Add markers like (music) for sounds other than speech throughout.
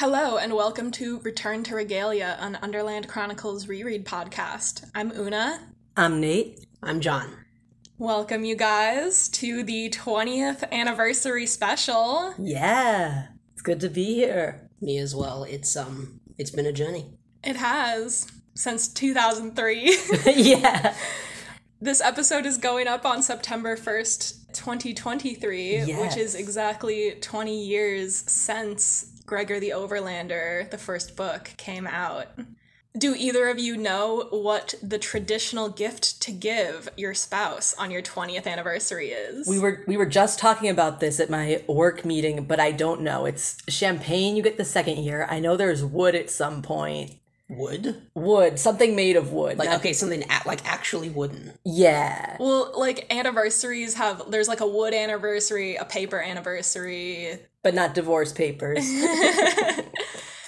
Hello, and welcome to Return to Regalia, an Underland Chronicles reread podcast. I'm Oona. I'm Nate. I'm John. Welcome, you guys, to the 20th anniversary special. Yeah, it's good to be here. Me as well. It's um, it's been a journey. It has since 2003. (laughs) yeah. This episode is going up on September 1st, 2023, which is exactly 20 years since Gregor the Overlander, the first book, came out. Do either of you know what the traditional gift to give your spouse on your 20th anniversary is? We were we were just talking about this at my work meeting, but I don't know. It's champagne you get the second year. I know there's wood at some point. Wood? Wood, something made of wood. Like not- okay, something a- like actually wooden. Yeah. Well, like anniversaries have there's like a wood anniversary, a paper anniversary. But not divorce papers. (laughs)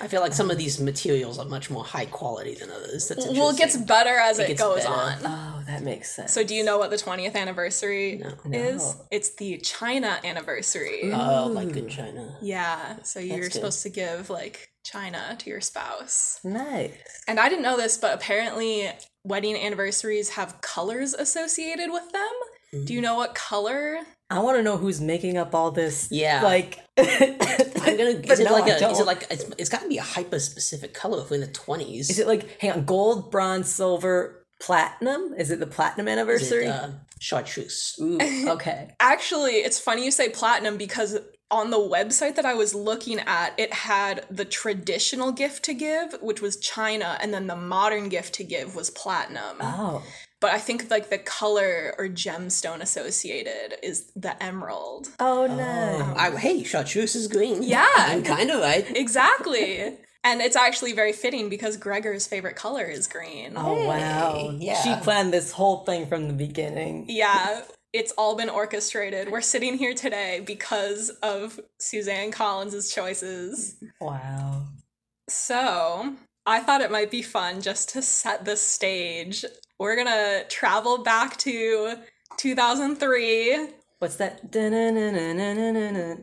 I feel like some of these materials are much more high quality than others. That's. Well, it gets better as it, gets goes better. on. oh, that makes sense. So do you know what the 20th anniversary No. is? It's the China anniversary. Oh, like good China. yeah, so you're good. supposed to give like China to your spouse. nice. And I didn't know this, but apparently wedding anniversaries have colors associated with them. Mm-hmm. Do you know what color? I want to know who's making up all this. Yeah. Like (laughs) I'm gonna. But Is it no, like I a? Is it like? It's, it's got to be a hyper specific color if we're in the twenties. Is it like hang on, gold, bronze, silver, platinum? Is it the platinum anniversary? uh, chartreuse? (laughs) Ooh, okay. Actually, it's funny you say platinum because on the website that I was looking at, it had the traditional gift to give, which was China, and then the modern gift to give was platinum. Oh. But I think like the color or gemstone associated is the emerald. Oh, oh. no. I, hey, chartreuse is green. (laughs) Yeah. I'm kind of right. Exactly. (laughs) and it's actually very fitting because Gregor's favorite color is green. Oh wow. Yeah. She planned this whole thing from the beginning. Yeah, (laughs) it's all been orchestrated. We're sitting here today because of Suzanne Collins' choices. Wow. So, I thought it might be fun just to set the stage. We're gonna travel back to 2003. What's that? Da-na-na-na-na-na-na.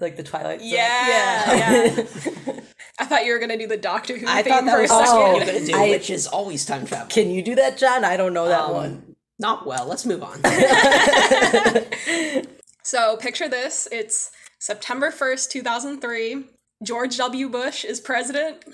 Like the Twilight song. Yeah, yeah. (laughs) I thought you were gonna do the Doctor Who I theme thought that for a second. (laughs) what you were gonna do, I- which is always time travel. Can you do that, John? I don't know that Um, one. Not well. Let's move on. (laughs) (laughs) So picture this: it's September first, two thousand three. George W. Bush is president.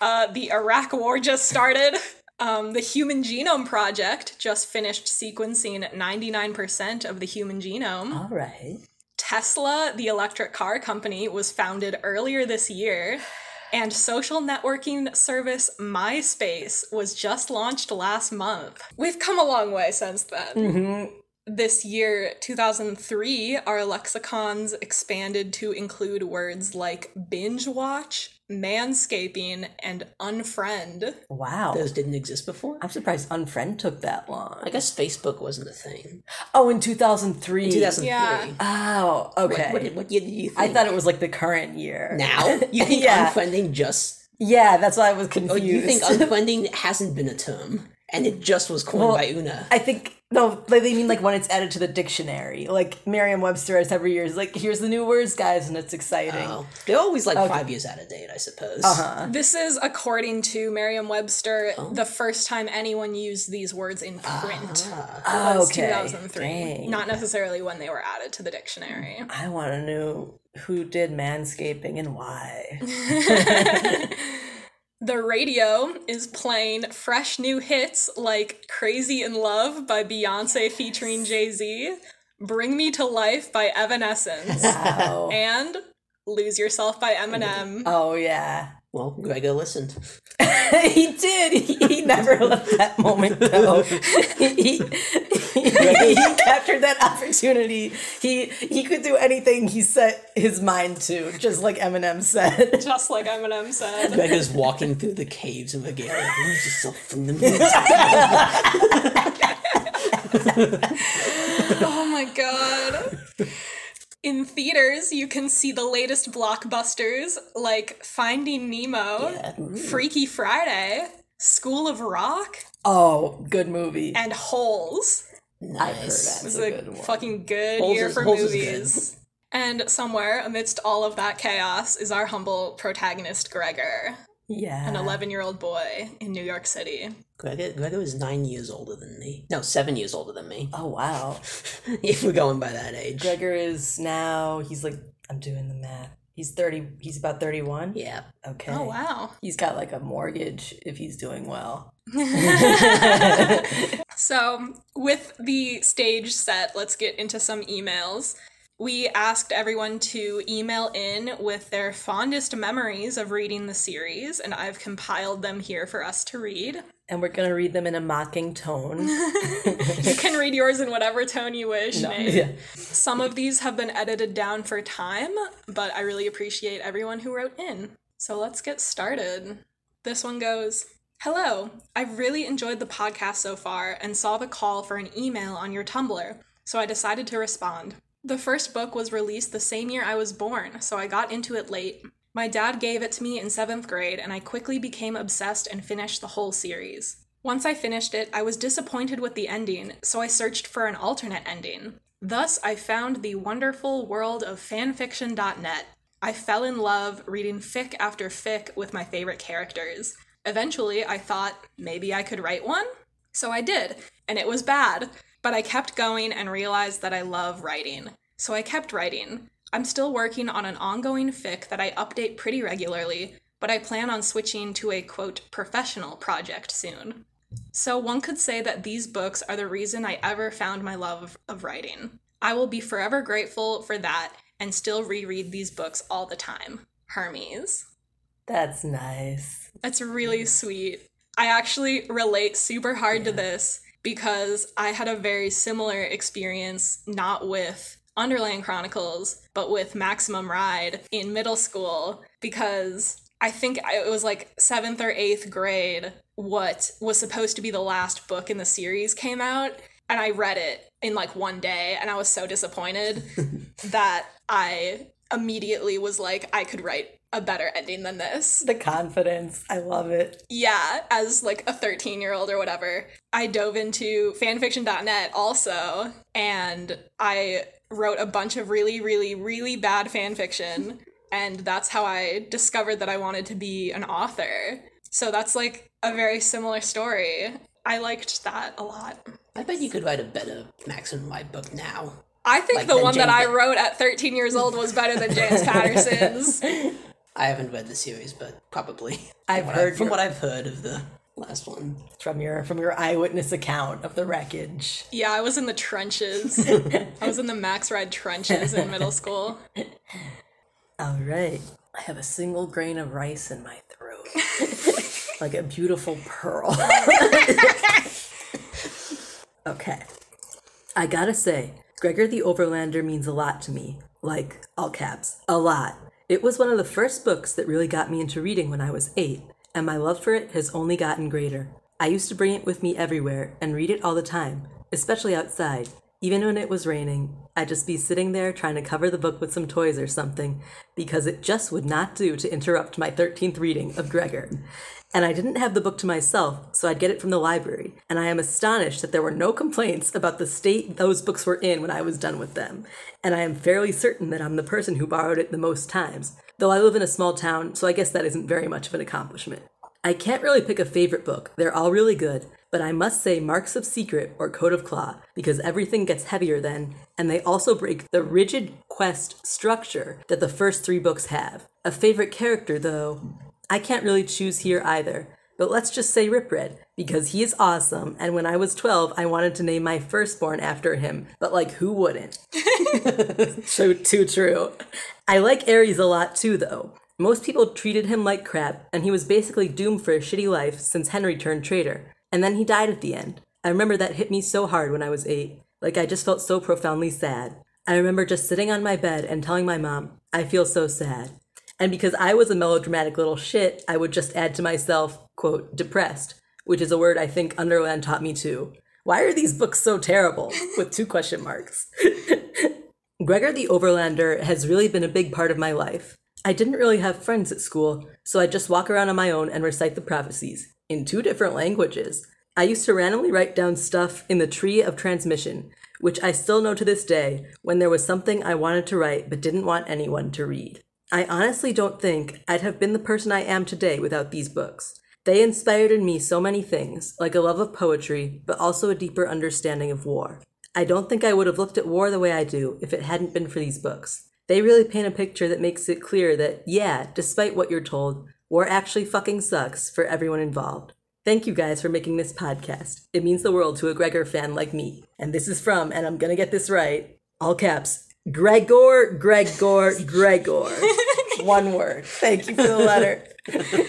Uh, the Iraq War just started. (laughs) Um, the Human Genome Project just finished sequencing 99% of the human genome. All right. Tesla, the electric car company, was founded earlier this year. And social networking service MySpace was just launched last month. We've come a long way since then Mm-hmm. this year 2003 our lexicons expanded to include words like binge watch manscaping and unfriend Wow. Those didn't exist before. I'm surprised Unfriend took that long. I guess Facebook wasn't a thing. Oh, in 2003. 2003. Yeah. Oh, okay. What, what, what year did you think? I thought it was like the current year. now. You (laughs) think Yeah. unfriending just? Yeah, that's why I was Oh, confused. you think (laughs) unfriending hasn't been a term, and it just was coined Well, by Oona? I think no, like, they mean like when it's added to the dictionary. Like Merriam-Webster has every year is like, here's the new words, guys, and it's exciting. Oh, they're always like five years out of date, I suppose. Uh-huh. this is according to merriam-webster the first time anyone used these words in print Oh, was okay. 2003 Dang. not necessarily when they were added to the dictionary I want to know who did manscaping and why. (laughs) (laughs) The radio is playing fresh new hits like Crazy in Love by Beyonce featuring Jay Z, Bring Me to Life by Evanescence, Wow. and Lose Yourself by Eminem. oh yeah. Well, Gregor listened. (laughs) he did. He, he never (laughs) left that moment though. (laughs) he, he, he captured that opportunity. He he could do anything he set his mind to, just like Eminem said. Just like Eminem said. Gregor's walking through the caves of Regalia. Lose yourself from the music. Oh my god. In theaters, you can see the latest blockbusters like Finding Nemo, Freaky Friday, School of Rock, Oh, good movie. and Holes. I've heard that. This It's is a a good one. fucking good Holes year is- for Holes is good. movies. And somewhere amidst all of that chaos is our humble protagonist, Gregor, Yeah. an 11 year old boy in New York City. Gregor, Gregor was nine years older than me. No, seven years older than me. Oh wow. (laughs) if we're going by that age. Gregor is now he's like I'm doing the math. He's 30 he's about 31. Yeah. Okay. Oh, wow. He's got like a mortgage if he's doing well. (laughs) (laughs) So, with the stage set, let's get into some emails. We asked everyone to email in with their fondest memories of reading the series, and I've compiled them here for us to read. And we're going to read them in a mocking tone. (laughs) You can read yours in whatever tone you wish. Nate. yeah. Some of these have been edited down for time, but I really appreciate everyone who wrote in. So let's get started. This one goes Hello, I've really enjoyed the podcast so far and saw the call for an email on your Tumblr, so I decided to respond. The first book was released the same year I was born, so I got into it late. My dad gave it to me in seventh grade, and I quickly became obsessed and finished the whole series. Once I finished it, I was disappointed with the ending, so I searched for an alternate ending. Thus, I found the wonderful world of fanfiction.net. I fell in love reading fic after fic with my favorite characters. Eventually, I thought maybe I could write one? So I did, and it was bad, but I kept going and realized that I love writing. So I kept writing. I'm still working on an ongoing fic that I update pretty regularly, but I plan on switching to a quote professional project soon. So one could say that these books are the reason I ever found my love of, writing. I will be forever grateful for that and still reread these books all the time. Hermes. That's nice. That's really sweet. I actually relate super hard to this because I had a very similar experience, not with Underland Chronicles, but with Maximum Ride in middle school because I think it was like seventh or eighth grade. What was supposed to be the last book in the series came out, and I read it in like one day, and I was so disappointed (laughs) that I immediately was like, I could write a better ending than this The confidence. I love it. yeah, as like a 13 year old or whatever, I dove into fanfiction.net also, and I wrote a bunch of really, really, really bad fanfiction, and that's how I discovered that I wanted to be an author. So that's like a very similar story. I liked that a lot. I bet you could write a better Maximum Ride book now. I think Like the the one that I wrote at 13 years old was better than James (laughs) Patterson's. I haven't read the series, but probably. I've From what heard from your- what I've heard of the last one. From your from your eyewitness account of the wreckage. Yeah, I was in the trenches. (laughs) I was in the Max Ride trenches in middle school. All right. I have a single grain of rice in my throat. (laughs) like a beautiful pearl. (laughs) okay. I gotta say, Gregor the Overlander means a lot to me. Like, all caps, a lot. It was one of the first books that really got me into reading when I was eight, and my love for it has only gotten greater. I used to bring it with me everywhere and read it all the time, especially outside. Even when it was raining, I'd just be sitting there trying to cover the book with some toys or something, because it just would not do to interrupt my 13th reading of Gregor. And I didn't have the book to myself, so I'd get it from the library, and I am astonished that there were no complaints about the state those books were in when I was done with them. And I am fairly certain that I'm the person who borrowed it the most times, though I live in a small town, so I guess that isn't very much of an accomplishment. I can't really pick a favorite book. They're all really good, but I must say Marks of Secret or Code of Claw because everything gets heavier then, and they also break the rigid quest structure that the first three books have. A favorite character, though, I can't really choose here either. But let's just say Ripred, because he is awesome, and when I was 12, I wanted to name my firstborn after him, but like, who wouldn't? (laughs) (laughs) so too true. I like Ares a lot too, though. Most people treated him like crap, and he was basically doomed for a shitty life since Henry turned traitor. And then he died at the end. I remember that hit me so hard when I was eight. Like, I just felt so profoundly sad. I remember just sitting on my bed and telling my mom, I feel so sad. And because I was a melodramatic little shit, I would just add to myself, quote, depressed, which is a word I think Underland taught me too. Why are these books so terrible? With two question marks. (laughs) Gregor the Overlander has really been a big part of my life. I didn't really have friends at school, so I'd just walk around on my own and recite the prophecies in two different languages. I used to randomly write down stuff in the Tree of Transmission, which I still know to this day when there was something I wanted to write but didn't want anyone to read. I honestly don't think I'd have been the person I am today without these books. They inspired in me so many things, like a love of poetry, but also a deeper understanding of war. I don't think I would have looked at war the way I do if it hadn't been for these books. They really paint a picture that makes it clear that, yeah, despite what you're told, war actually fucking sucks for everyone involved. Thank you guys for making this podcast. It means the world to a Gregor fan like me. And this is from, and I'm gonna get this right, all caps, Gregor, Gregor, (laughs) Gregor. One word. Thank you for the letter. (laughs)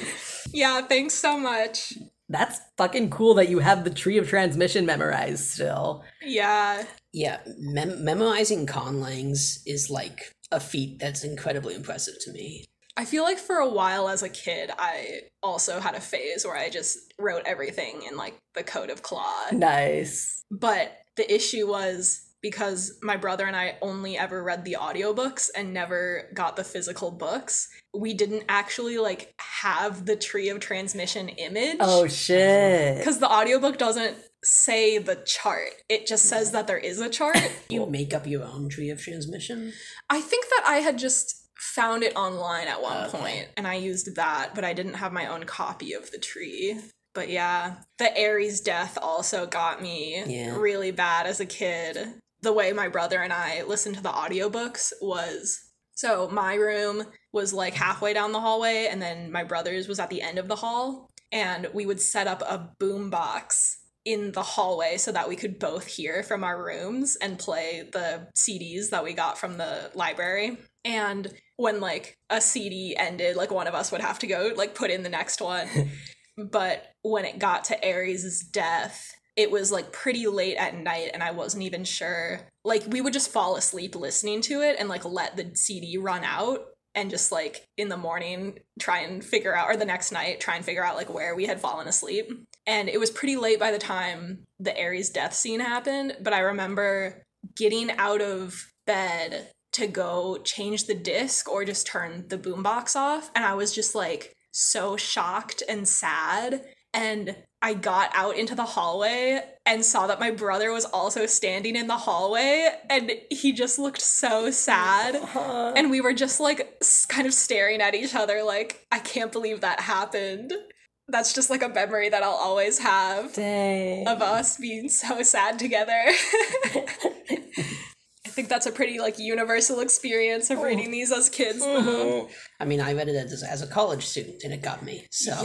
Yeah, thanks so much. That's fucking cool that you have the tree of transmission memorized still. Yeah. Yeah, mem- memorizing conlangs is like a feat that's incredibly impressive to me. I feel like for a while as a kid, I also had a phase where I just wrote everything in like the code of Claw. Nice. But the issue was because my brother and I only ever read the audiobooks and never got the physical books, we didn't actually like have the tree of transmission image. Oh shit. Because the audiobook doesn't say the chart. It just says that there is a chart. (laughs) You make up your own tree of transmission. I think that I had just found it online at one Okay. point, and I used that, but I didn't have my own copy of the tree. But yeah, the Ares death also got me Yeah. really bad as a kid. The way my brother and I listened to the audiobooks was so my room was like halfway down the hallway, and then my brother's was at the end of the hall. And we would set up a boom box in the hallway so that we could both hear from our rooms and play the CDs that we got from the library. And when like a CD ended, like one of us would have to go like put in the next one. (laughs) but when it got to Ares' death, it was like pretty late at night and I wasn't even sure. Like we would just fall asleep listening to it and like let the CD run out and just like in the morning try and figure out or the next night try and figure out like where we had fallen asleep. And it was pretty late by the time the Ares death scene happened, but I remember getting out of bed to go change the disc or just turn the boombox off and I was just like so shocked and sad and I got out into the hallway and saw that my brother was also standing in the hallway and he just looked so sad and we were just like kind of staring at each other like I can't believe that happened. That's just like a memory that I'll always have Dang. of us being so sad together. (laughs) I think that's a pretty like universal experience of reading these as kids. though. I mean, I read it as, as a college student, and it got me. So,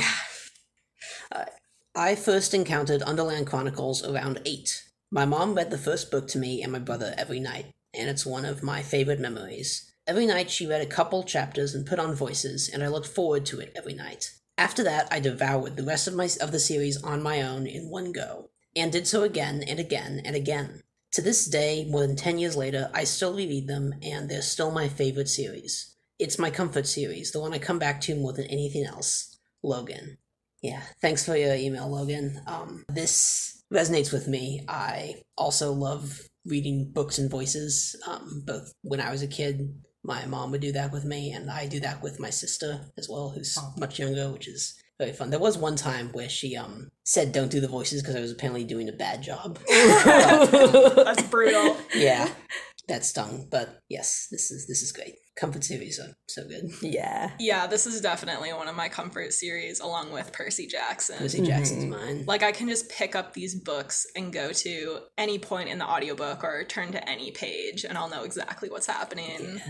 Uh, I first encountered Underland Chronicles around eight. My mom read the first book to me and my brother every night, and it's one of my favorite memories. Every night she read a couple chapters and put on voices, and I looked forward to it every night. After that, I devoured the rest of my of the series on my own in one go, and did so again and again and again. To this day, more than 10 years later, I still reread them, and they're still my favorite series. It's my comfort series, the one I come back to more than anything else. Logan. Yeah, thanks for your email, Logan. Um, this resonates with me. I also love reading books and voices. Um, both when I was a kid, my mom would do that with me, and I do that with my sister as well, who's much younger, which is very fun. There was one time where she um said don't do the voices because I was apparently doing a bad job. (laughs) That's brutal. (laughs) yeah, that stung. But yes, this is this is great. Comfort series are so good. (laughs) yeah. Yeah, this is definitely one of my comfort series along with Percy Jackson. Percy mm-hmm. Jackson's mine. Like I can just pick up these books and go to any point in the audiobook or turn to any page and I'll know exactly what's happening.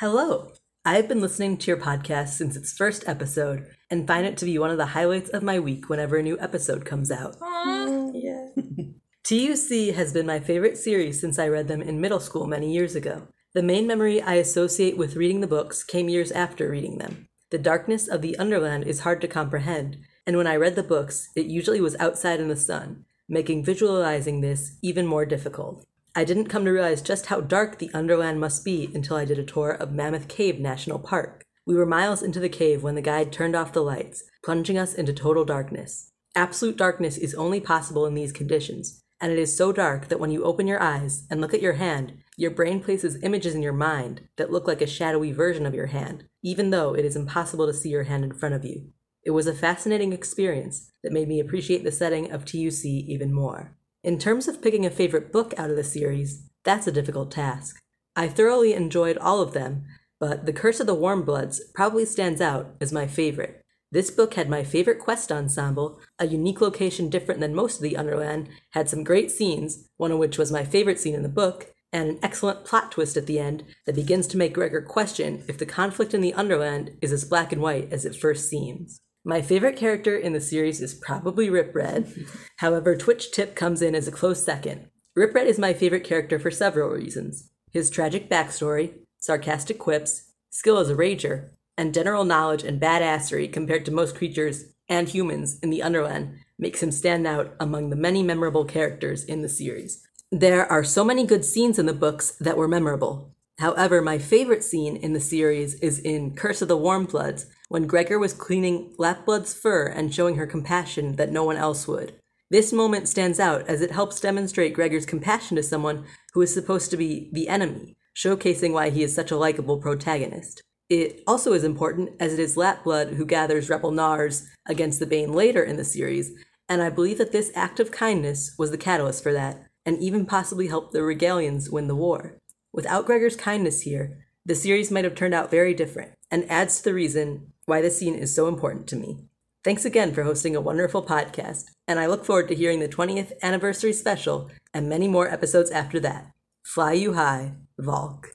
Hello. I've been listening to your podcast since its first episode and find it to be one of the highlights of my week whenever a new episode comes out. Aw. Mm, yeah. (laughs) TUC has been my favorite series since I read them in middle school many years ago. The main memory I associate with reading the books came years after reading them. The darkness of the Underland is hard to comprehend, and when I read the books, it usually was outside in the sun, making visualizing this even more difficult. I didn't come to realize just how dark the Underland must be until I did a tour of Mammoth Cave National Park. We were miles into the cave when the guide turned off the lights, plunging us into total darkness. Absolute darkness is only possible in these conditions, and it is so dark that when you open your eyes and look at your hand, your brain places images in your mind that look like a shadowy version of your hand, even though it is impossible to see your hand in front of you. It was a fascinating experience that made me appreciate the setting of TUC even more. In terms of picking a favorite book out of the series, that's a difficult task. I thoroughly enjoyed all of them, but The Curse of the Warmbloods probably stands out as my favorite. This book had my favorite quest ensemble, a unique location different than most of the Underland, had some great scenes, one of which was my favorite scene in the book, and an excellent plot twist at the end that begins to make Gregor question if the conflict in the Underland is as black and white as it first seems. My favorite character in the series is probably Ripred. (laughs) However, Twitchtip comes in as a close second. Ripred is my favorite character for several reasons. His tragic backstory, sarcastic quips, skill as a rager, and general knowledge and badassery compared to most creatures and humans in the Underland makes him stand out among the many memorable characters in the series. There are so many good scenes in the books that were memorable. However, my favorite scene in the series is in Curse of the Warmbloods when Gregor was cleaning Lapblood's fur and showing her compassion that no one else would. This moment stands out as it helps demonstrate Gregor's compassion to someone who is supposed to be the enemy, showcasing why he is such a likable protagonist. It also is important as it is Lapblood who gathers Rebel Gnawers against the Bane later in the series, and I believe that this act of kindness was the catalyst for that, and even possibly helped the Regalians win the war. Without Gregor's kindness here, the series might have turned out very different, and adds to the reason why this scene is so important to me. Thanks again for hosting a wonderful podcast, and I look forward to hearing the 20th anniversary special and many more episodes after that. Fly you high, Valk.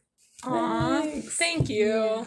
Aw, thank you.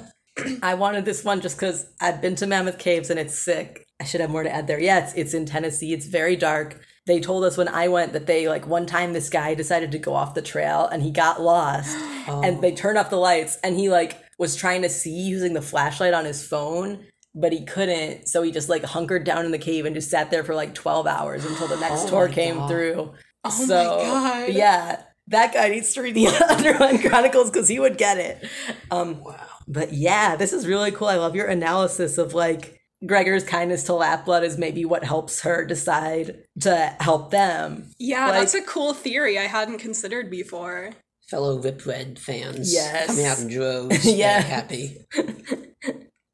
I wanted this one just because I've been to Mammoth Caves and it's sick. I should have more to add there. Yeah, it's, it's in Tennessee. It's very dark. They told us when I went that they, like, one time this guy decided to go off the trail and he got lost (gasps) and they turned off the lights and he, like, was trying to see using the flashlight on his phone, but he couldn't. So he just, like, hunkered down in the cave and just sat there for, like, 12 hours until the next Oh tour came God. through. Oh so, my God. Yeah, that guy needs to read the (laughs) Underland Chronicles because he would get it. Um, Wow. but yeah, this is really cool. I love your analysis of like Gregor's kindness to Lapblood is maybe what helps her decide to help them. Yeah, Like- that's a cool theory I hadn't considered before. Fellow Ripred fans Yes. coming out in droves. (laughs) Yeah. Happy. (laughs)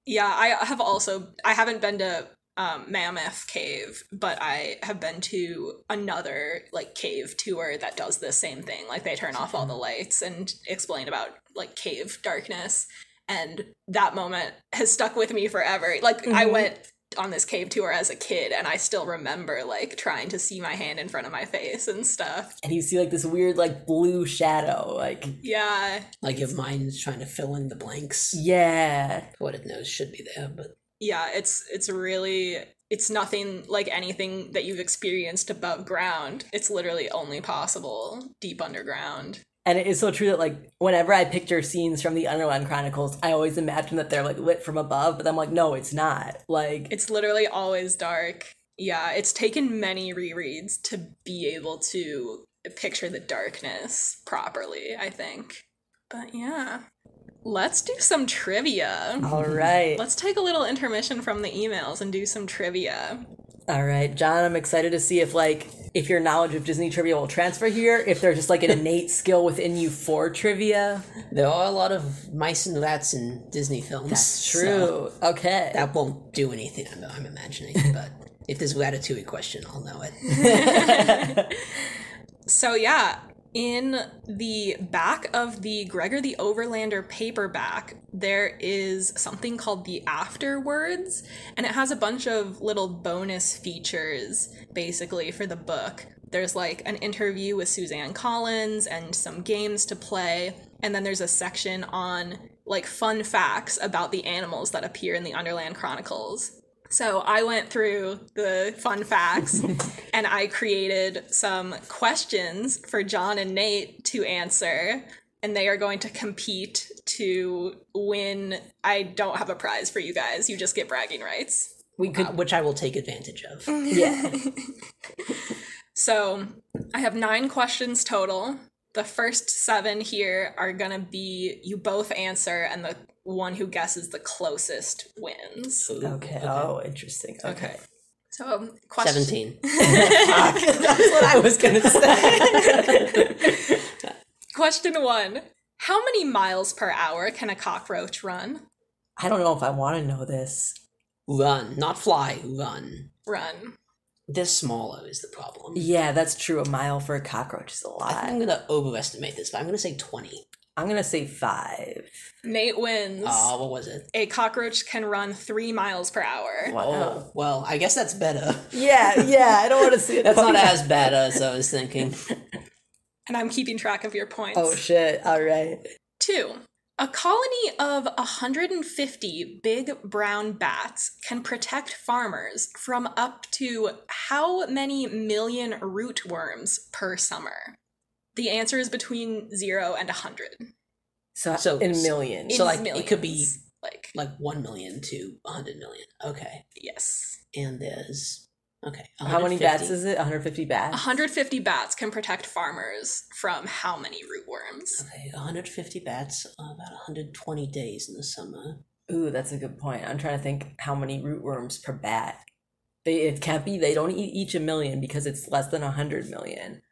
Yeah, I have also I haven't been to um, Mammoth Cave, but I have been to another like cave tour that does the same thing. Like they turn off all the lights and explain about like cave darkness, and that moment has stuck with me forever. Like I Mhm. went on this cave tour as a kid, and I still remember like trying to see my hand in front of my face and stuff. And you see like this weird like blue shadow. Like, Yeah, Like your mind's trying to fill in the blanks. yeah. What it knows should be there, but yeah it's it's really it's nothing like anything that you've experienced above ground it's literally only possible deep underground And it is so true that like whenever I picture scenes from the Underland Chronicles, I always imagine that they're like lit from above, but I'm like, no, it's not. Like it's literally always dark yeah it's taken many rereads to be able to picture the darkness properly i think but yeah let's do some trivia all right. let's take a little intermission from the emails and do some trivia All right, John, I'm excited to see if like if your knowledge of Disney trivia will transfer here, if there's just like an innate skill within you for trivia. there are a lot of mice and rats in Disney films. That's so true. okay. that won't do anything, I'm, I'm imagining. (laughs) But if there's a ratatouille question, I'll know it. (laughs) So yeah, in the back of the Gregor the Overlander paperback, there is something called the afterwords, and it has a bunch of little bonus features basically for the book. There's like an interview with Suzanne Collins and some games to play, and then there's a section on like fun facts about the animals that appear in the Underland Chronicles. So I went through the fun facts (laughs) and I created some questions for John and Nate to answer. And they are going to compete to win. I don't have a prize for you guys. You just get bragging rights. we could Uh, which I will take advantage of. (laughs) yeah. So I have nine questions total. The first seven here are going to be you both answer, and the one who guesses the closest wins. Okay. Oh, interesting. Okay. So, um, question. 17. (laughs) That's what I was gonna say. (laughs) Question one How many miles per hour can a cockroach run? I don't know if I want to know this. Run, not fly, run. Run. They're smaller is the problem. Yeah, that's true. A mile for a cockroach is a I think I'm gonna overestimate this, but I'm gonna say twenty. I'm gonna say five. Nate wins. Uh, what was it? a cockroach can run three miles per hour. Wow. Oh, well, I guess that's better. Yeah, yeah. I don't want to see (laughs) it. That's not as bad as I was thinking. (laughs) And I'm keeping track of your points. Oh shit! All right. Two. A colony of 150 big brown bats can protect farmers from up to how many million rootworms per summer? The answer is between 0 and 100. So, So- in millions. So, In like, it could be- like Like one million to a hundred million. Okay, yes. and there's okay. How many bats is it? 150 bats. 150 bats can protect farmers from how many rootworms? Okay, 150 bats, uh, about 120 days in the summer. Ooh, that's a good point. I'm trying to think how many rootworms per bat. They it can't be. They don't eat each a million because it's less than a hundred million,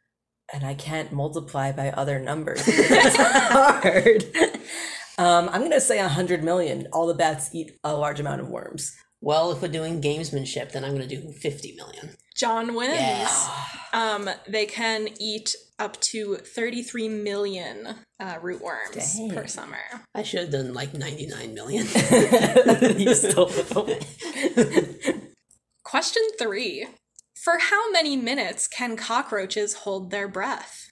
and I can't multiply by other numbers. (laughs) It's hard. (laughs) Um, I'm gonna say a hundred million. All the bats eat a large amount of worms. Well, if we're doing gamesmanship, then I'm going to do 50 million. John wins. Yeah. Um, they can eat up to 33 million uh, rootworms Dang. per summer. I should have done like 99 million. (laughs) you stole. Question three. For how many minutes can cockroaches hold their breath?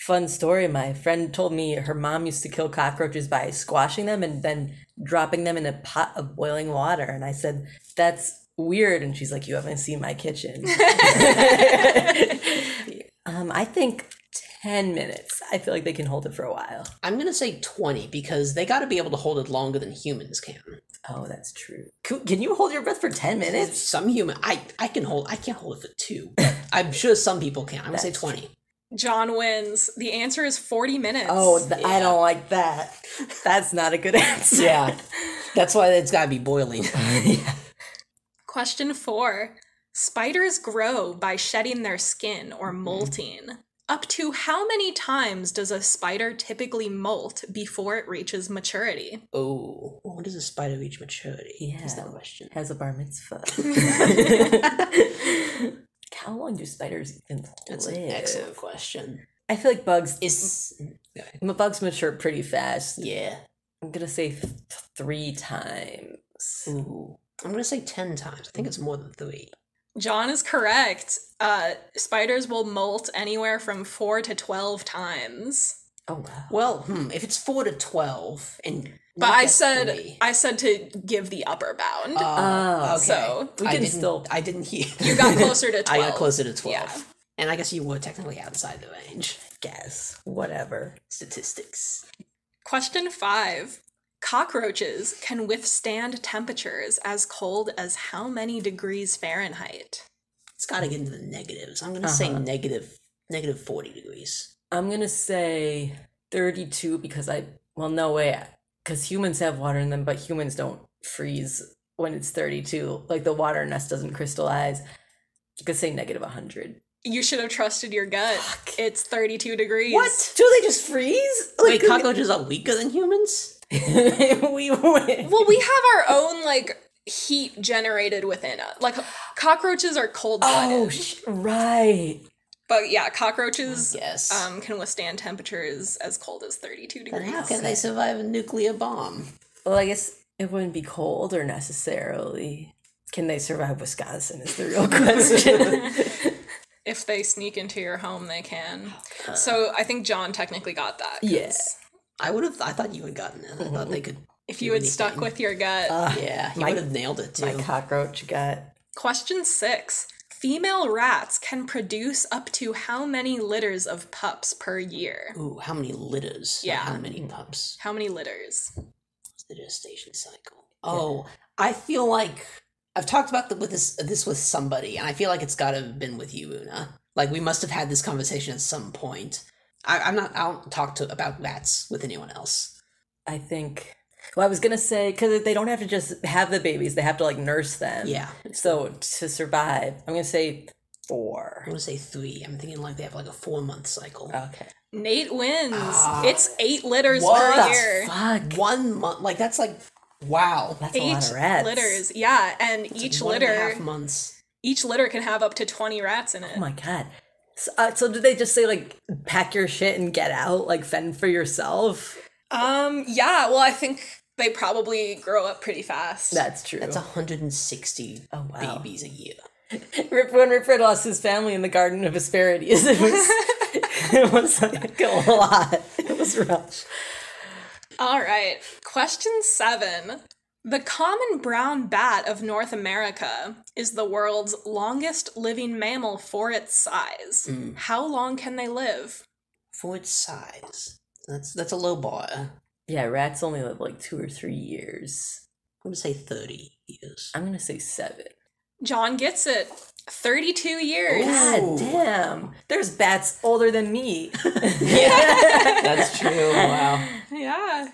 Fun story. My friend told me her mom used to kill cockroaches by squashing them and then dropping them in a pot of boiling water. And I said, That's weird. And she's like, You haven't seen my kitchen. (laughs) um, I think 10 minutes. I feel like they can hold it for a while. I'm going to say 20 because they got to be able to hold it longer than humans can. Oh, that's true. Can you hold your breath for 10 minutes? Some human, I, I can hold, I can't hold it for two. I'm sure some people can. I'm going to say That's 20. John wins. The answer is 40 minutes. Oh, th- I don't like that. That's not a good answer. Yeah. That's why it's got to be boiling. (laughs) Question four. Spiders grow by shedding their skin or Mm-hmm. molting. Up to how many times does a spider typically molt before it reaches maturity? Oh, what does a spider reach maturity? Is that a question? has a bar mitzvah. (laughs) (laughs) How long do spiders even That's live? an excellent question. I feel like bugs Is m- bugs mature pretty fast. yeah. I'm gonna say th- three times. Ooh. I'm gonna say ten times. I think it's more than three. John is correct. Uh, spiders will molt anywhere from four to 12 times. Oh wow. Well, hmm, if it's four to twelve, and But I said three- I said to give the upper bound. Oh, Oh, okay. so we I can didn't, still- I didn't hear. you got (laughs) closer to 12. I got closer to twelve, Yeah. and I guess you were technically outside the range. Guess whatever. Statistics. Question five. Cockroaches can withstand temperatures as cold as how many degrees Fahrenheit? It's got to get into the negatives. I'm gonna say Uh-huh. negative, negative forty degrees. I'm gonna say thirty-two because I well no way because humans have water in them, but humans don't freeze when it's thirty-two. Like the water nest doesn't crystallize. You could say negative hundred. You should have trusted your gut. Fuck. It's 32 degrees. What? Do they just freeze? Wait, cockroaches are weaker than humans? (laughs) we went. Well, we have our own like heat generated within us. Like cockroaches are cold blooded. Oh, sh- right. But yeah, cockroaches Yes. um, can withstand temperatures as cold as 32 then degrees. how can they survive a nuclear bomb? Well, I guess it wouldn't be cold or necessarily. Can they survive Wisconsin? Is the real (laughs) question. (laughs) If they sneak into your home, they can. So I think John technically got that. 'cause Yeah. I would have. I thought you had gotten it. I thought they could. If you had stuck with your gut. yeah, you would have nailed it too. My cockroach gut. Question six. Female rats can produce up to how many litters of pups per year? Ooh, how many litters? Not Yeah. How many pups? How many litters? What's the gestation cycle? Oh, I feel like I've talked about the, with this this with somebody, and I feel like it's got to have been with you, Oona. Like we must have had this conversation at some point. I, I'm not. I don't talk to about rats with anyone else. I think. Well, I was gonna say because they don't have to just have the babies; they have to like nurse them. Yeah, So to survive, I'm gonna say four. I'm gonna say three. I'm thinking like they have like a four month cycle. Okay. Nate wins. Ah. it's eight litters What per the year. Fuck. One month, like that's like wow. That's a lot Eight of rats. litters. Yeah, and It's each like one and a litter half months. Each litter can have up to 20 rats in it. Oh my god. So, uh, so did they just say like pack your shit and get out, like fend for yourself? um, yeah, well, I think they probably grow up pretty fast. That's true. That's 160 Oh, wow. babies a year. (laughs) Rip, when Ripford lost his family in the Garden of Hesperides, it was (laughs) it was like a lot. It was rough. All right. Question seven. The common brown bat of North America is the world's longest living mammal for its size. Mm. How long can they live? For its size. That's that's a low bar. Yeah, rats only live like two or three years. I'm gonna say 30 years. I'm gonna say seven. John gets it. 32 years. God damn. There's bats older than me. (laughs) (laughs) That's true. Wow. Yeah.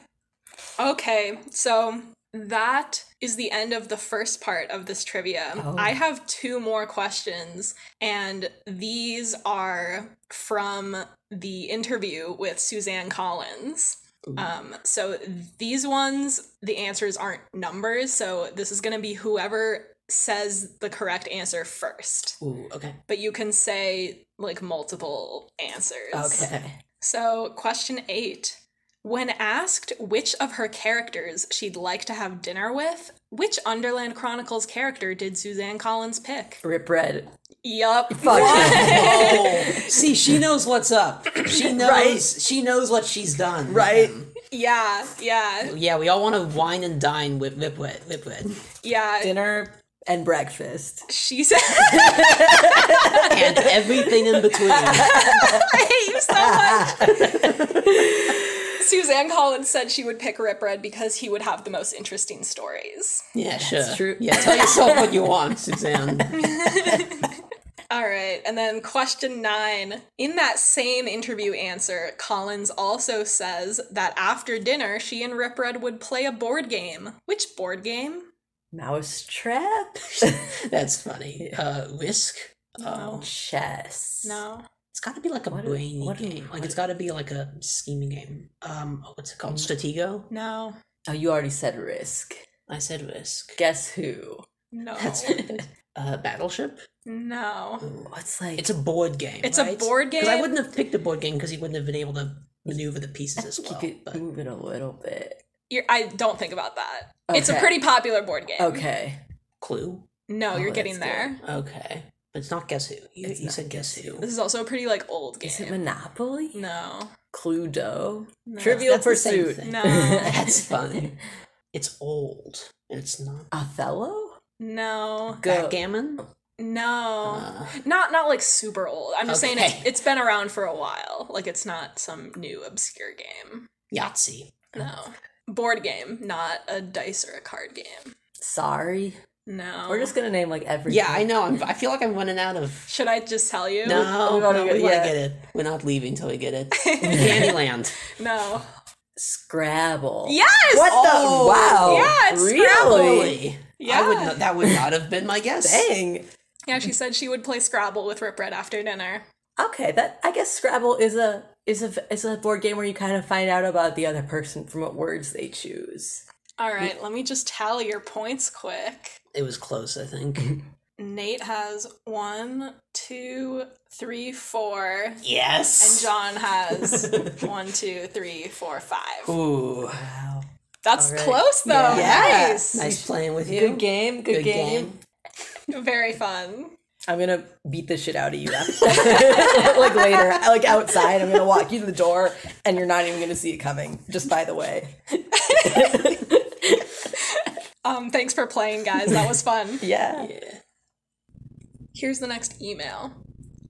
Okay, so that is the end of the first part of this trivia. Oh. I have two more questions, and these are from the interview with Suzanne Collins. Um, so these ones, the answers aren't numbers, so this is going to be whoever says the correct answer first. Ooh, okay. But you can say like multiple answers. okay. So, question eight. When asked which of her characters she'd like to have dinner with, which Underland Chronicles character did Suzanne Collins pick? Ripred. Yup. Fuck. Oh, (laughs) see, she knows what's up. She knows. Right? She knows what she's done. Right? yeah, yeah, Yeah, we all want to wine and dine with Whipwet. Whipwet. yeah. Dinner and breakfast. She said, (laughs) and everything in between. (laughs) I hate you so much. Suzanne Collins said she would pick Ripred because he would have the most interesting stories. Yeah, sure. true. Yeah, tell yourself what you want, Suzanne. (laughs) All right, and then question nine. In that same interview answer, Collins also says that after dinner, she and Ripred would play a board game. Which board game? Mousetrap? (laughs) That's funny. Uh, Risk. Oh, Chess. No. It's got to be like a What- brainy what- game. Like what- it's got to be like a scheming game. Um, oh, what's it called? Stratego. No. Oh, you already said risk. I said Risk. Guess who? No. That's (laughs) uh, Battleship. no. What's like It's a board game. It's a right? board Because I wouldn't have picked a board game because he wouldn't have been able to maneuver the pieces as you well. could But move it a little bit. You're, I don't think about that. It's a pretty popular board game. Okay. Clue. No, Oh, you're that's getting good. there. Okay, but it's not Guess Who. You, It's you not said Guess Who. This is also a pretty like old game. Is it Monopoly? no. Cluedo? No. Trivial That's Pursuit. (laughs) No. That's funny. It's old. It's not Othello? No. Go. backgammon. No. Uh, not not like super old. I'm just saying it, it's been around for a while. Like it's not some new obscure game. Yahtzee. No. Board game, not a dice or a card game. Sorry. No. We're just gonna name like every. Yeah, I know. I'm, I feel like I'm running out of. Should I just tell you? No, (laughs) we gotta no, get- we want to yeah. get it. We're not leaving till we get it. (laughs) Candyland. No. Scrabble. Yes! What Oh, the? Wow. yeah, it's really? Holy. Yeah. I would not, that would not have been my guess. Dang. Yeah, she said she would play Scrabble with Ripred after dinner. Okay, that I guess Scrabble is a is a is a board game where you kind of find out about the other person from what words they choose. All right, let me just tally your points quick. It was close, I think. Nate has one, two, three, four, yes. And John has (laughs) one, two, three, four, five. Ooh. Wow. That's All right. close though. Yeah. Nice. Nice playing with you. Good game. Good, game. (laughs) Very fun. I'm gonna beat the shit out of you (laughs) like later, like outside. I'm gonna walk you to the door, and you're not even gonna see it coming. Just by the way. Um, thanks for playing, guys. That was fun. (laughs) Yeah. Yeah. Here's the next email.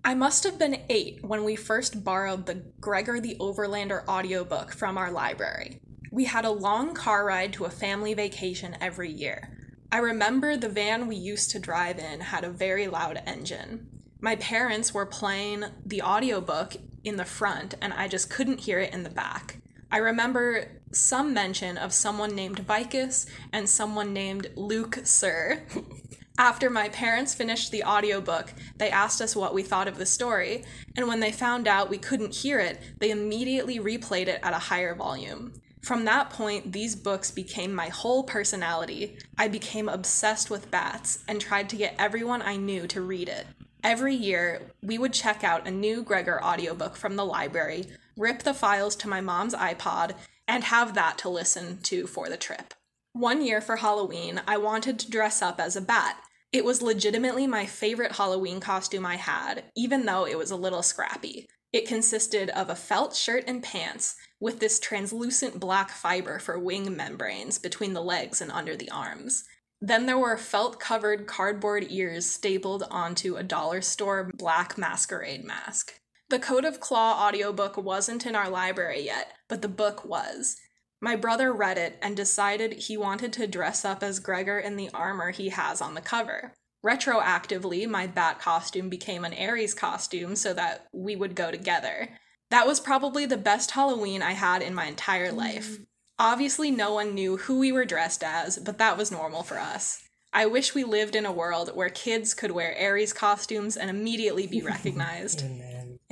I must have been eight when we first borrowed the Gregor the Overlander audiobook from our library. We had a long car ride to a family vacation every year. I remember the van we used to drive in had a very loud engine. My parents were playing the audiobook in the front, and I just couldn't hear it in the back. I remember some mention of someone named Vicus and someone named Luke Sir. (laughs) After my parents finished the audiobook, they asked us what we thought of the story, and when they found out we couldn't hear it, they immediately replayed it at a higher volume. From that point, these books became my whole personality. I became obsessed with bats and tried to get everyone I knew to read it. Every year, we would check out a new Gregor audiobook from the library, rip the files to my mom's iPod, and have that to listen to for the trip. One year for Halloween, I wanted to dress up as a bat. It was legitimately my favorite Halloween costume I had, even though it was a little scrappy. It consisted of a felt shirt and pants with this translucent black fiber for wing membranes between the legs and under the arms. Then there were felt covered cardboard ears stapled onto a dollar store black masquerade mask. The Code of Claw audiobook wasn't in our library yet, but the book was. My brother read it and decided he wanted to dress up as Gregor in the armor he has on the cover. Retroactively, my bat costume became an Ares costume so that we would go together. That was probably the best Halloween I had in my entire mm. life. Obviously, no one knew who we were dressed as, but that was normal for us. I wish we lived in a world where kids could wear Ares costumes and immediately be (laughs) recognized.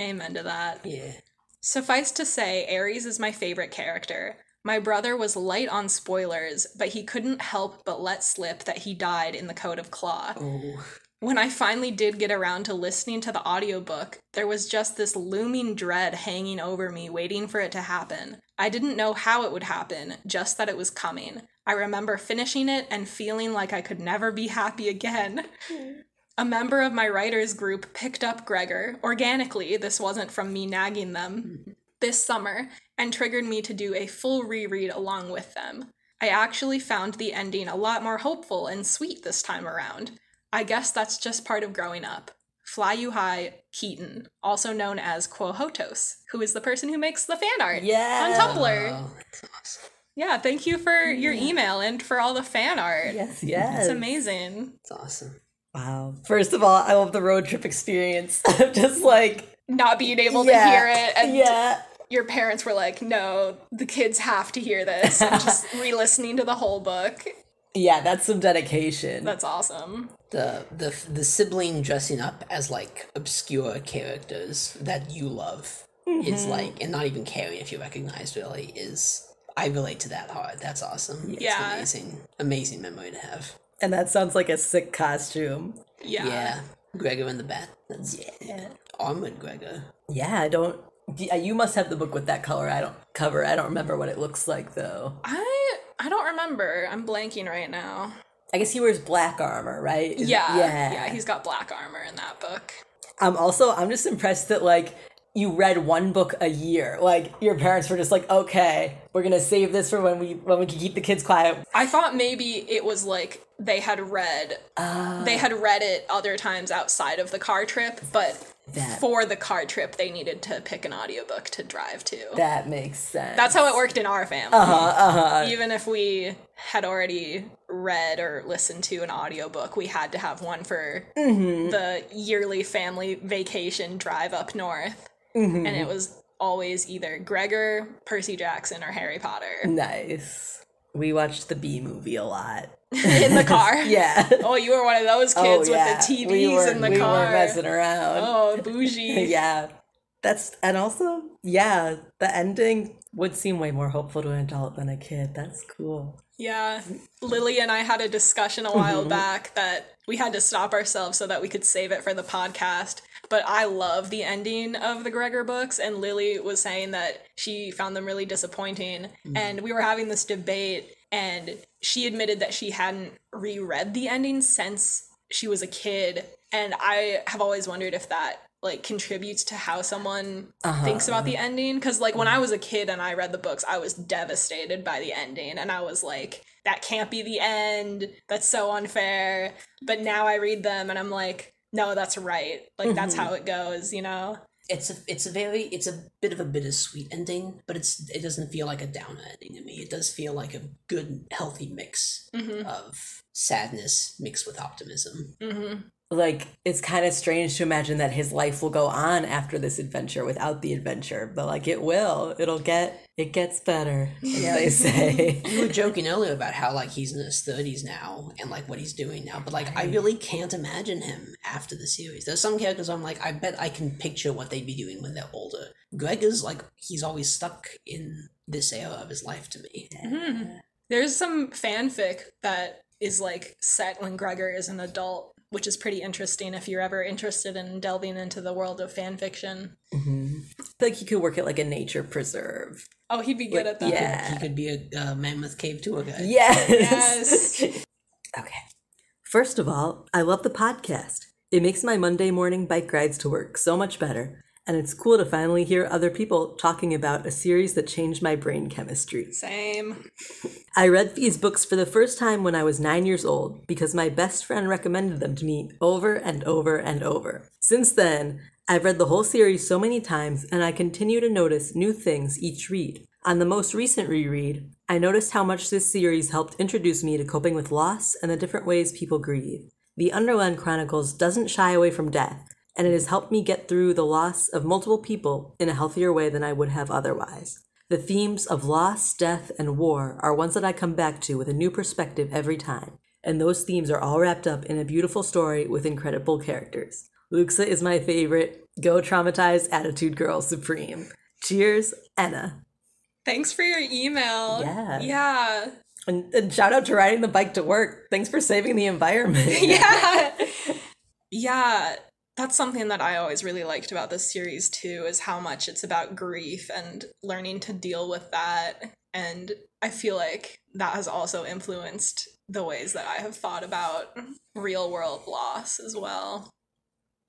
Amen. To that. Yeah. Suffice to say, Ares is my favorite character. My brother was light on spoilers, but he couldn't help but let slip that he died in the Code of Claw. Oh. When I finally did get around to listening to the audiobook, there was just this looming dread hanging over me, waiting for it to happen. I didn't know how it would happen, just that it was coming. I remember finishing it and feeling like I could never be happy again. (laughs) A member of my writers group picked up Gregor organically, this wasn't from me nagging them, this summer and triggered me to do a full reread along with them. I actually found the ending a lot more hopeful and sweet this time around. I guess that's just part of growing up. Fly You High Keaton, also known as Quohotos, who is the person who makes the fan art Yeah. on Tumblr. Oh, awesome. Yeah, thank you for your email and for all the fan art. Yes, yes. It's amazing. It's awesome. Wow. First of all, I love the road trip experience (laughs) of just like Not being able yeah, to hear it and yeah. your parents were like, no, the kids have to hear this. And (laughs) just re listening to the whole book. Yeah, that's some dedication. That's awesome. The the the sibling dressing up as like obscure characters that you love is mm-hmm. like, and not even caring if you recognize really is. I relate to that hard. That's awesome. Yeah. It's amazing, amazing memory to have. And that sounds like a sick costume. Yeah. Yeah, Gregor and the Bat. That's Yeah. armored Gregor. Yeah, I don't. You must have the book with that color. I don't cover. I don't remember what it looks like though. I I don't remember. I'm blanking right now. I guess he wears black armor, right? Is- Yeah. yeah. Yeah, he's got black armor in that book. I'm also. I'm just impressed that like you read one book a year. Like your parents were just like, okay, we're gonna save this for when we when we can keep the kids quiet. I thought maybe it was like they had read they had read it other times outside of the car trip, but That- for the car trip they needed to pick an audiobook to drive to. That makes sense. That's how it worked in our family. Uh-huh. Even if we had already read or listened to an audiobook, we had to have one for Mm-hmm. the yearly family vacation drive up north. Mm-hmm. And it was always either Gregor, Percy Jackson, or Harry Potter nice. We watched the B movie a lot. (laughs) in the car. (laughs) Yeah. Oh, you were one of those Oh, kids yeah. with the TVs we were, in the we car. were messing around. Oh, (laughs) bougie. yeah. That's and also yeah, the ending would seem way more hopeful to an adult than a kid. That's cool. Yeah. Lily and I had a discussion a while Mm-hmm. back that we had to stop ourselves so that we could save it for the podcast. But I love the ending of the Gregor books, and Lily was saying that she found them really disappointing. Mm-hmm. And we were having this debate, and she admitted that she hadn't reread the ending since she was a kid. And I have always wondered if that like contributes to how someone Uh-huh. thinks about the ending because like when i was a kid and i read the books i was devastated by the ending and i was like that can't be the end that's so unfair but now i read them and i'm like no that's right like that's Mm-hmm. how it goes you know It's a it's a very it's a bit of a bittersweet ending, but it's it doesn't feel like a downer ending to me. It does feel like a good healthy mix mm-hmm. of sadness mixed with optimism. Mm-hmm. Like it's kind of strange to imagine that his life will go on after this adventure without the adventure but like it will it'll get it gets better as they say (laughs) You were joking earlier about how like he's in his thirties now and like what he's doing now, but like I really can't imagine him after the series. There's some characters I'm like, I bet I can picture what they'd be doing when they're older. Greg is like he's always stuck in this era of his life to me. Mhm. There's some fanfic that is like set when Gregor is an adult, which is pretty interesting if you're ever interested in delving into the world of fan fiction. Mhm. like you could work at like a nature preserve Oh, he'd be good at that. yeah. He could be a uh, mammoth cave tour guide. yes Yes. (laughs) okay first of all i love the podcast it makes my monday morning bike rides to work so much better and it's cool to finally hear other people talking about a series that changed my brain chemistry Same. I read these books for the first time when I was nine years old because my best friend recommended them to me over and over and over. Since then, I've read the whole series so many times and I continue to notice new things each read. On the most recent reread, I noticed how much this series helped introduce me to coping with loss and the different ways people grieve. The Underland Chronicles doesn't shy away from death, and it has helped me get through the loss of multiple people in a healthier way than I would have otherwise. The themes of loss, death, and war are ones that I come back to with a new perspective every time, and those themes are all wrapped up in a beautiful story with incredible characters. Luxa is my favorite. Go traumatized attitude girl supreme. Cheers, Anna. Thanks for your email. Yeah. Yeah. And, and shout out to riding the bike to work. Thanks for saving the environment. (laughs) yeah. Yeah. That's something that I always really liked about this series too, is how much it's about grief and learning to deal with that. And I feel like that has also influenced the ways that I have thought about real world loss as well.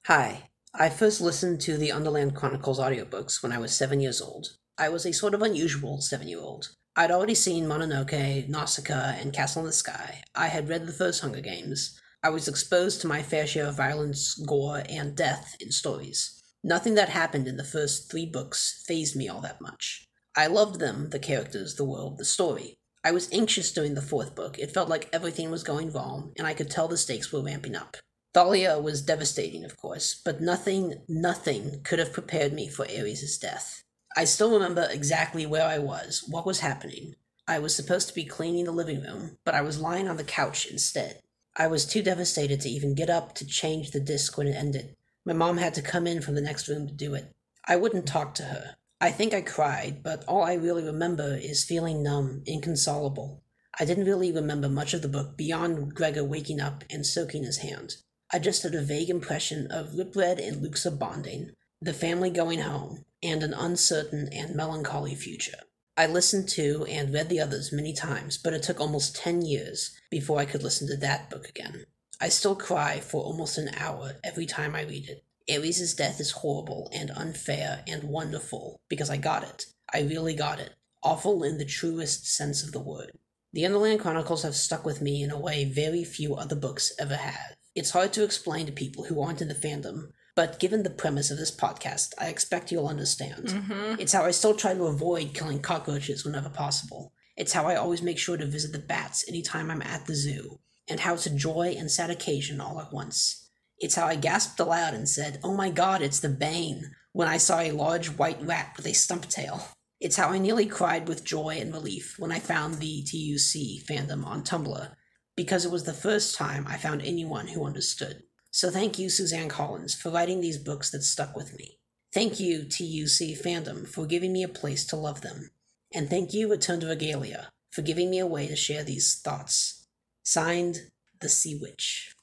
Hi. I first listened to the Underland Chronicles audiobooks when I was seven years old. I was a sort of unusual seven year old. I'd already seen Mononoke, Nausicaa, and Castle in the Sky. I had read the first Hunger Games. I was exposed to my fair share of violence, gore, and death in stories. Nothing that happened in the first three books phased me all that much. I loved them, the characters, the world, the story. I was anxious during the fourth book. It felt like everything was going wrong, and I could tell the stakes were ramping up. Thalia was devastating, of course, but nothing, nothing could have prepared me for Ares' death. I still remember exactly where I was, what was happening. I was supposed to be cleaning the living room, but I was lying on the couch instead. I was too devastated to even get up to change the disc when it ended. My mom had to come in from the next room to do it. I wouldn't talk to her. I think I cried, but all I really remember is feeling numb, inconsolable. I didn't really remember much of the book beyond Gregor waking up and soaking his hand. I just had a vague impression of Ripred and Luxa bonding, the family going home, and an uncertain and melancholy future. I listened to and read the others many times, but it took almost 10 years before I could listen to that book again. I still cry for almost an hour every time I read it. Ares' death is horrible and unfair and wonderful because I got it. I really got it. Awful in the truest sense of the word. The Underland Chronicles have stuck with me in a way very few other books ever have. It's hard to explain to people who aren't in the fandom, but given the premise of this podcast, I expect you'll understand. Mm-hmm. It's how I still try to avoid killing cockroaches whenever possible. It's how I always make sure to visit the bats anytime I'm at the zoo, and how it's a joy and sad occasion all at once. It's how I gasped aloud and said, Oh my god, it's the Bane, when I saw a large white rat with a stump tail. It's how I nearly cried with joy and relief when I found the TUC fandom on Tumblr, because it was the first time I found anyone who understood. So thank you, Suzanne Collins, for writing these books that stuck with me. Thank you, TUC fandom, for giving me a place to love them. And thank you, Return to Regalia, for giving me a way to share these thoughts. Signed, The Sea Witch.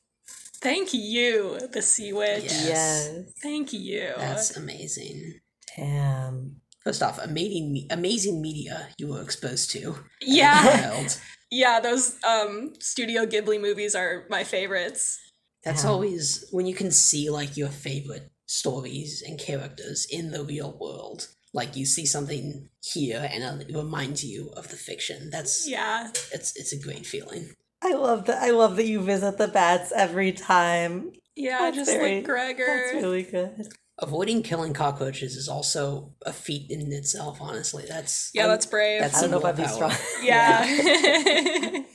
Thank you, the Sea Witch. Yes. Yes. Thank you. That's amazing. Damn. First off, amazing, amazing media you were exposed to. yeah. Wild. (laughs) Yeah, those um Studio Ghibli movies are my favorites. That's Yeah. always when you can see like your favorite stories and characters in the real world. Like you see something here and it reminds you of the fiction. That's Yeah. it's it's a great feeling. I love that. I love that you visit the bats every time. Yeah, That's just very- like Gregor. That's really good. Avoiding killing cockroaches is also a feat in itself. Honestly, that's yeah, that's brave. that's I don't know if I'd be willpower. strong. yeah. (laughs) (laughs)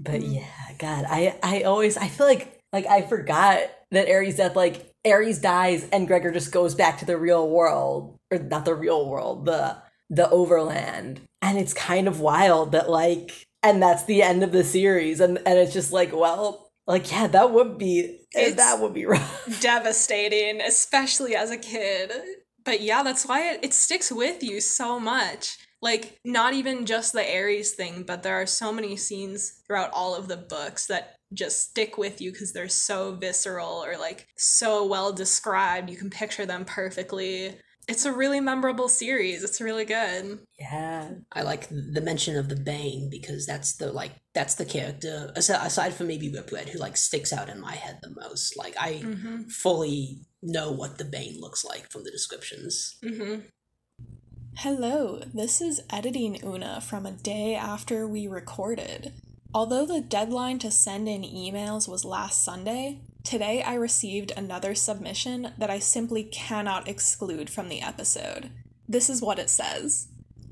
But yeah, God, I I always I feel like like I forgot that Ares' death, like Ares dies and Gregor just goes back to the real world, or not the real world, the the overland, and it's kind of wild that like, and that's the end of the series, and and it's just like, well, like yeah, that would be It's- that would be (laughs) rough. devastating, especially as a kid. But yeah, that's why it, it sticks with you so much. Like, not even just the Ares thing, but there are so many scenes throughout all of the books that just stick with you because they're so visceral or like so well described. You can picture them perfectly. It's a really memorable series. It's really good. Yeah, I like the mention of the Bane because that's the like that's the character aside, from maybe Ripred who like sticks out in my head the most. Like I Mm-hmm. fully know what the Bane looks like from the descriptions. Mm-hmm. Hello, this is editing Oona from a day after we recorded. Although the deadline to send in emails was last Sunday, today I received another submission that I simply cannot exclude from the episode. This is what it says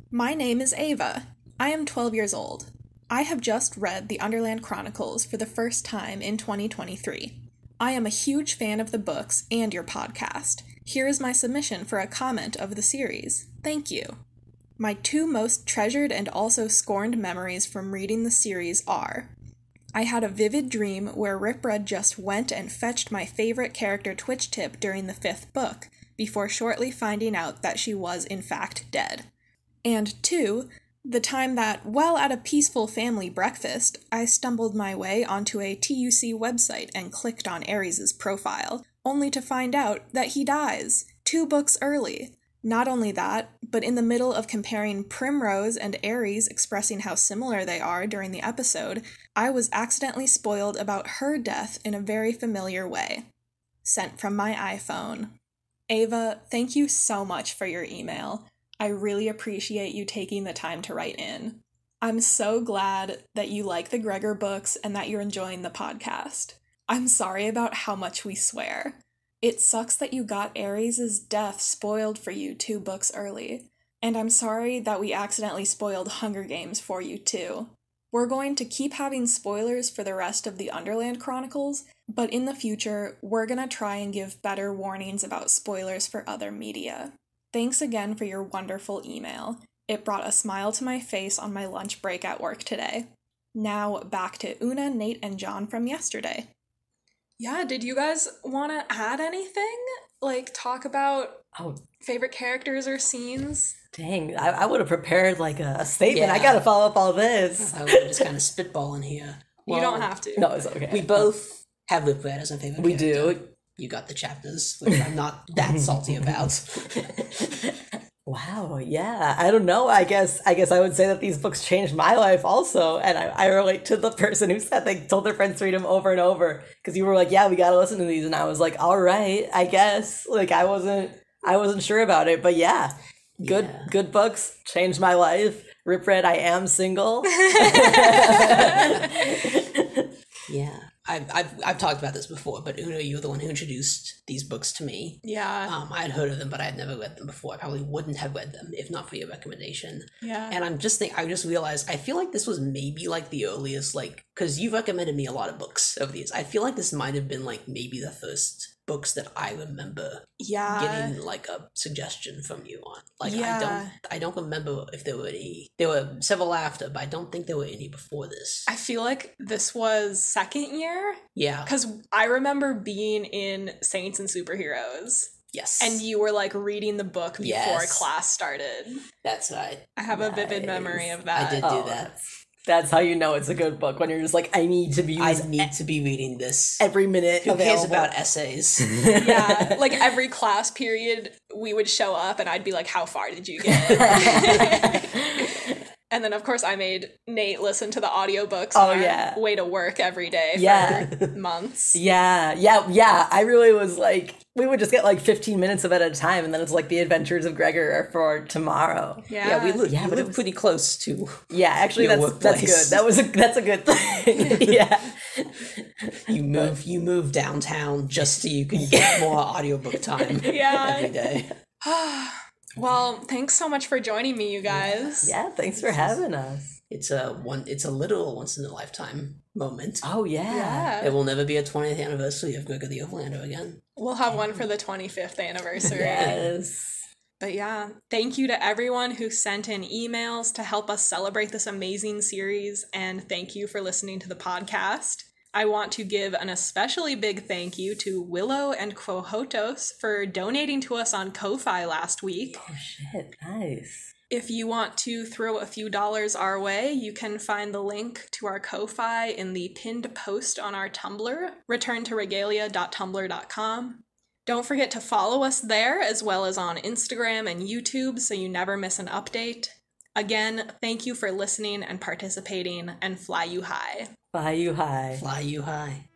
My name is Ava. I am 12 years old. I have just read the Underland Chronicles for the first time in 2023. I am a huge fan of the books and your podcast. Here is my submission for a comment of the series. Thank you. My two most treasured and also scorned memories from reading the series are I had a vivid dream where Ripred just went and fetched my favorite character Twitchtip during the fifth book, before shortly finding out that she was in fact dead. And two, the time that, while at a peaceful family breakfast, I stumbled my way onto a TUC website and clicked on Ares' profile, only to find out that he dies, two books early. Not only that, but in the middle of comparing Primrose and Ares expressing how similar they are during the episode, I was accidentally spoiled about her death in a very familiar way. Sent from my iPhone. Ava, thank you so much for your email. I really appreciate you taking the time to write in. I'm so glad that you like the Gregor books and that you're enjoying the podcast. I'm sorry about how much we swear. It sucks that you got Ares' death spoiled for you two books early. And I'm sorry that we accidentally spoiled Hunger Games for you too. We're going to keep having spoilers for the rest of the Underland Chronicles, but in the future, we're going to try and give better warnings about spoilers for other media. Thanks again for your wonderful email. It brought a smile to my face on my lunch break at work today. Now back to Oona, Nate, and John from yesterday. Yeah, did you guys want to add anything? Like, talk about Oh favorite characters or scenes? dang! I, I would have prepared like a, a statement. I gotta follow up all this. I was just kind of spitballing here. you don't have to. No, it's okay. We both have Ripred as our favorite. we character. do. You got the chapters, which I'm not that salty about. (laughs) Wow, yeah. I don't know. I guess I guess I would say that these books changed my life also. And I, I relate to the person who said they told their friends to read them over and over. Because you were like, Yeah, we gotta listen to these. And I was like, All right, I guess. Like I wasn't I wasn't sure about it. But yeah. Good Yeah. good books changed my life. Ripred, I am single. (laughs) Yeah, I've, I've I've talked about this before, but Oona, you're the one who introduced these books to me. Yeah. Um, I had heard of them, but I had never read them before. I probably wouldn't have read them if not for your recommendation. yeah. And I'm just think I just realized I feel like this was maybe like the earliest like because you recommended me a lot of books of these. I feel like this might have been like maybe the first books that I remember yeah. getting like a suggestion from you on. Like I don't I don't remember if there were any. There were several after, but I don't think there were any before this. I feel like this was second year yeah. because I remember being in Saints and Superheroes Yes. and you were like reading the book before Yes. class started. That's right. I have a vivid memory of that. I did do Oh, that. That's, that's how you know it's a good book when you're just like, I need to be I need to be reading this. every minute. Who cares about essays? (laughs) yeah, like every class period, we would show up and I'd be like, How far did you get? (laughs) and then, of course, I made Nate listen to the audiobooks Oh, on our yeah. way to work every day for Yeah. (laughs) months. Yeah, yeah, yeah. I really was like, we would just get like 15 minutes of it at a time, and then it's like the Adventures of Gregor are for tomorrow. Yeah, yeah, we live, Yeah, we but it live was- pretty close to. Yeah, actually, Your that's that's good. That was a that's a good thing. (laughs) yeah, You move, you move downtown just so you can get (laughs) more audiobook time Yeah. every day. (sighs) (sighs) Well, thanks so much for joining me, you guys. Yeah, thanks for having us. It's a one. It's a literal once in a lifetime moment. Oh yeah. Yeah. It will never be a 20th anniversary of Gregor the Overlander again. We'll have one for the 25th anniversary. Yes. But yeah, thank you to everyone who sent in emails to help us celebrate this amazing series, and thank you for listening to the podcast. I want to give an especially big thank you to Willow and Quohotos for donating to us on Ko-Fi last week. Oh shit. Nice. If you want to throw a few dollars our way, you can find the link to our Ko-Fi in the pinned post on our Tumblr, returntoregalia.tumblr.com. Don't forget to follow us there as well as on Instagram and YouTube so you never miss an update. Again, thank you for listening and participating, and fly you high. Fly you high. Fly you high.